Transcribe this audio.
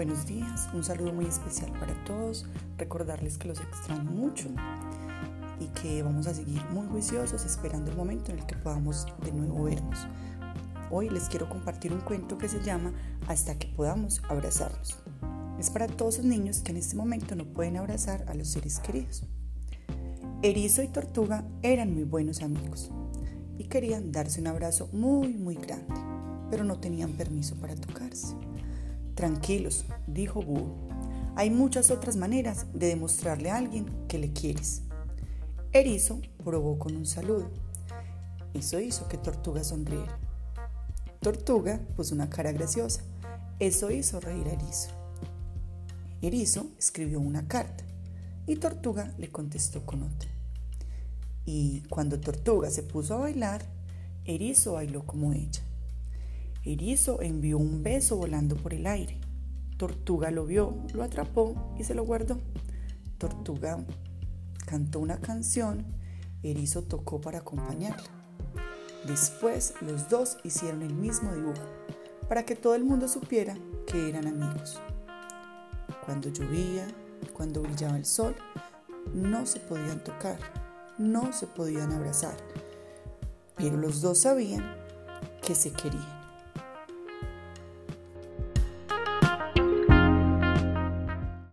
Buenos días, un saludo muy especial para todos, recordarles que los extraño mucho y que vamos a seguir muy juiciosos esperando el momento en el que podamos de nuevo vernos. Hoy les quiero compartir un cuento que se llama Hasta que podamos abrazarnos. Es para todos los niños que en este momento no pueden abrazar a los seres queridos. Erizo y Tortuga eran muy buenos amigos y querían darse un abrazo muy muy grande, pero no tenían permiso para tocarse. Tranquilos, dijo Búho. Hay muchas otras maneras de demostrarle a alguien que le quieres. Erizo probó con un saludo. Eso hizo que Tortuga sonriera. Tortuga puso una cara graciosa. Eso hizo reír a Erizo. Erizo escribió una carta y Tortuga le contestó con otra. Y cuando Tortuga se puso a bailar, Erizo bailó como ella. Erizo envió un beso volando por el aire. Tortuga lo vio, lo atrapó y se lo guardó. Tortuga cantó una canción, Erizo tocó para acompañarla. Después los dos hicieron el mismo dibujo, para que todo el mundo supiera que eran amigos. Cuando llovía, cuando brillaba el sol, no se podían tocar, no se podían abrazar, pero los dos sabían que se querían.